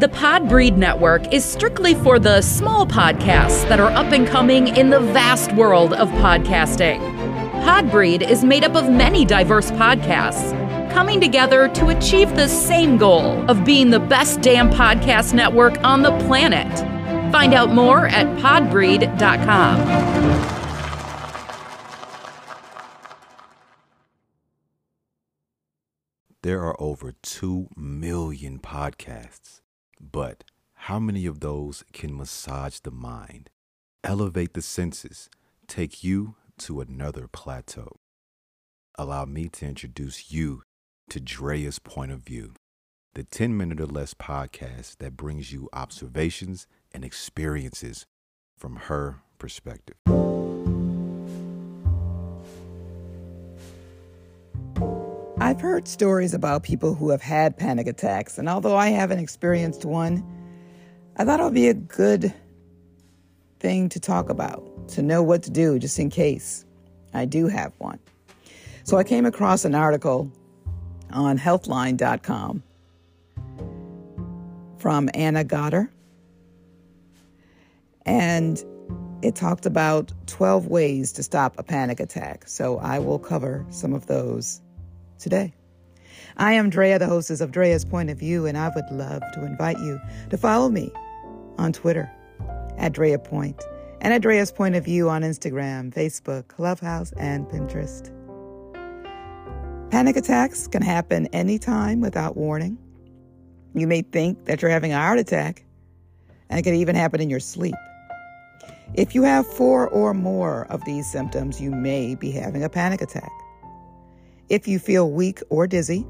The Podbreed Network is strictly for the small podcasts that are up and coming in the vast world of podcasting. Podbreed is made up of many diverse podcasts coming together to achieve the same goal of being the best damn podcast network on the planet. Find out more at podbreed.com. There are over 2 million podcasts, but how many of those can massage the mind, elevate the senses, take you to another plateau? Allow me to introduce you to Drea's Point of View, the 10 minute or less podcast that brings you observations and experiences from her perspective. I've heard stories about people who have had panic attacks, and although I haven't experienced one, I thought it would be a good thing to talk about, to know what to do just in case I do have one. So I came across an article on healthline.com from Ana Gotter. And it talked about 12 ways to stop a panic attack. So I will cover some of those today. I am Drea, the hostess of Drea's Point of View, and I would love to invite you to follow me on Twitter at Drea Point and at Drea's Point of View on Instagram, Facebook, Clubhouse, and Pinterest. Panic attacks can happen anytime without warning. You may think that you're having a heart attack, and it can even happen in your sleep. If you have four or more of these symptoms, you may be having a panic attack. If you feel weak or dizzy,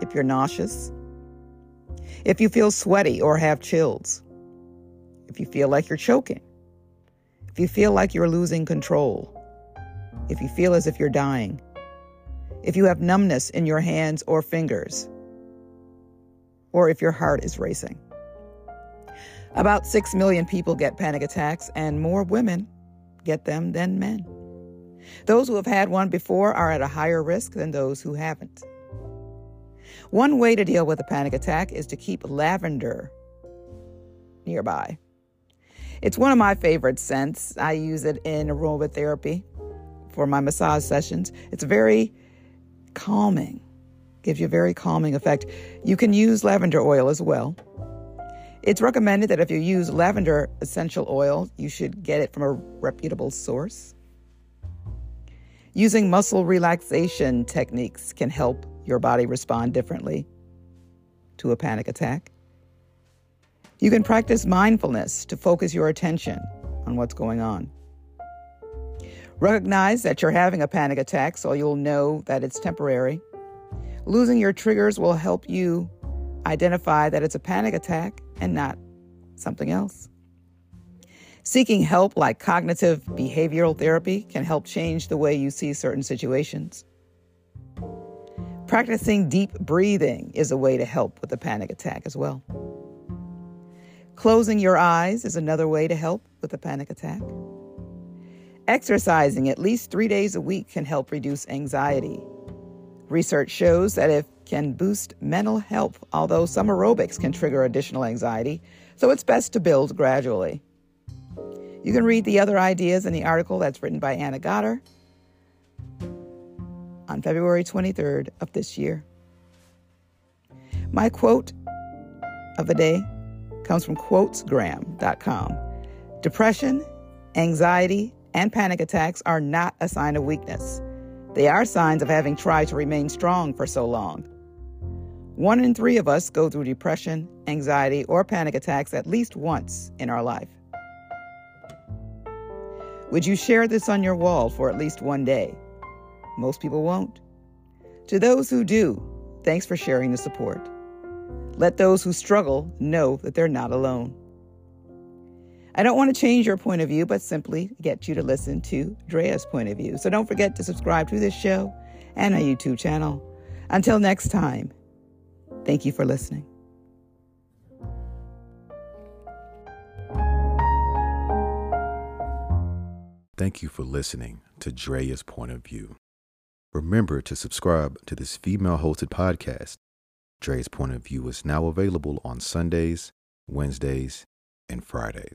if you're nauseous, if you feel sweaty or have chills, if you feel like you're choking, if you feel like you're losing control, if you feel as if you're dying, if you have numbness in your hands or fingers, or if your heart is racing. About 6 million people get panic attacks, and more women get them than men. Those who have had one before are at a higher risk than those who haven't. One way to deal with a panic attack is to keep lavender nearby. It's one of my favorite scents. I use it in aromatherapy for my massage sessions. It's very calming, gives you a very calming effect. You can use lavender oil as well. It's recommended that if you use lavender essential oil, you should get it from a reputable source. Using muscle relaxation techniques can help your body respond differently to a panic attack. You can practice mindfulness to focus your attention on what's going on. Recognize that you're having a panic attack so you'll know that it's temporary. Losing your triggers will help you identify that it's a panic attack and not something else. Seeking help like cognitive behavioral therapy can help change the way you see certain situations. Practicing deep breathing is a way to help with a panic attack as well. Closing your eyes is another way to help with a panic attack. Exercising at least three days a week can help reduce anxiety. Research shows that it can boost mental health, although some aerobics can trigger additional anxiety, so it's best to build gradually. You can read the other ideas in the article that's written by Ana Gotter on February 23rd of this year. My quote of the day comes from quotesgram.com. Depression, anxiety, and panic attacks are not a sign of weakness. They are signs of having tried to remain strong for so long. One in three of us go through depression, anxiety, or panic attacks at least once in our life. Would you share this on your wall for at least one day? Most people won't. To those who do, thanks for sharing the support. Let those who struggle know that they're not alone. I don't want to change your point of view, but simply get you to listen to Drea's point of view. So don't forget to subscribe to this show and our YouTube channel. Until next time, thank you for listening. Thank you for listening to Drea's Point of View. Remember to subscribe to this female hosted podcast Dre's Point of View is now available on Sundays, Wednesdays, and Fridays.